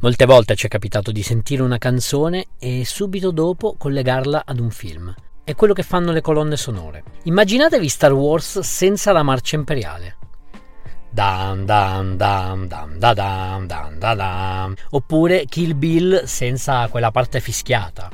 Molte volte ci è capitato di sentire una canzone e subito dopo collegarla ad un film. È quello che fanno le colonne sonore. Immaginatevi Star Wars senza la marcia imperiale. Dan dan dan dan da dan dan da dan. Oppure Kill Bill senza quella parte fischiata.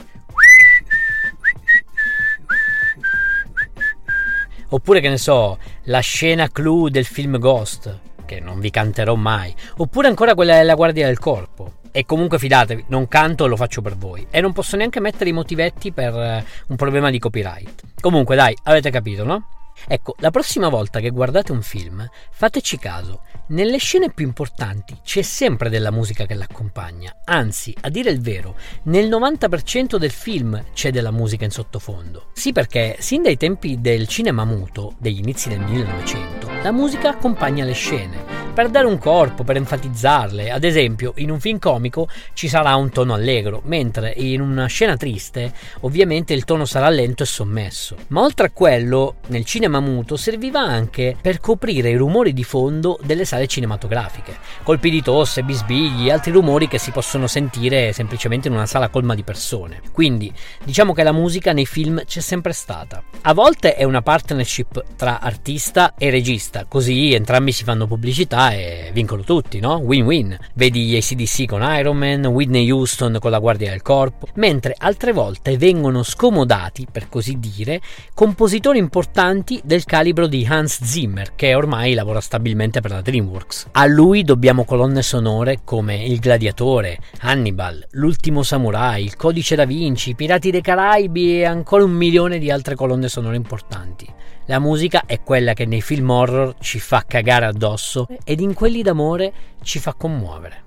Oppure che ne so, la scena clou del film Ghost, che non vi canterò mai. Oppure ancora quella della Guardia del Corpo. E comunque fidatevi, non canto, lo faccio per voi. E non posso neanche mettere i motivetti per eh, un problema di copyright. Comunque dai, avete capito, no? Ecco, la prossima volta che guardate un film, fateci caso, nelle scene più importanti c'è sempre della musica che l'accompagna, anzi, a dire il vero, nel 90% del film c'è della musica in sottofondo. Sì, perché sin dai tempi del cinema muto, degli inizi del 1900, la musica accompagna le scene per dare un corpo, per enfatizzarle. Ad esempio, in un film comico ci sarà un tono allegro, mentre in una scena triste, ovviamente il tono sarà lento e sommesso. Ma oltre a quello, nel cinema muto serviva anche per coprire i rumori di fondo delle sale cinematografiche, colpi di tosse, bisbigli, altri rumori che si possono sentire semplicemente in una sala colma di persone. Quindi, diciamo che la musica nei film c'è sempre stata. A volte è una partnership tra artista e regista, così entrambi si fanno pubblicità e vincono tutti, no? Win-win. Vedi ACDC con Iron Man, Whitney Houston con la Guardia del Corpo, mentre altre volte vengono scomodati, per così dire, compositori importanti del calibro di Hans Zimmer, che ormai lavora stabilmente per la DreamWorks. A lui dobbiamo colonne sonore come Il Gladiatore, Hannibal, L'ultimo Samurai, Il Codice da Vinci, Pirati dei Caraibi e ancora un milione di altre colonne sonore importanti. La musica è quella che nei film horror ci fa cagare addosso ed in quelli d'amore ci fa commuovere.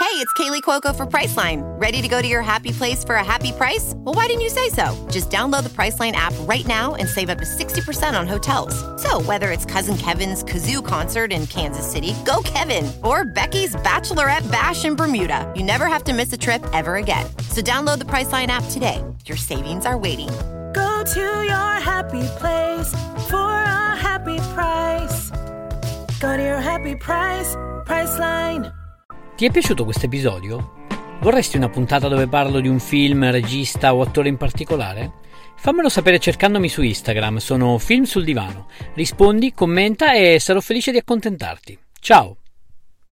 Hey, it's Kaylee Cuoco for Priceline. Ready to go to your happy place for a happy price? Well, why didn't you say so? Just download the Priceline app right now and save up to 60% on hotels. So, whether it's Cousin Kevin's Kazoo concert in Kansas City, go Kevin, or Becky's Bachelorette Bash in Bermuda, you never have to miss a trip ever again. So, download the Priceline app today. Your savings are waiting To your happy place for a happy price. Go to your happy price, Priceline. Ti è piaciuto questo episodio? Vorresti una puntata dove parlo di un film, regista o attore in particolare? Fammelo sapere cercandomi su Instagram, sono Film sul Divano. Rispondi, commenta e sarò felice di accontentarti. Ciao!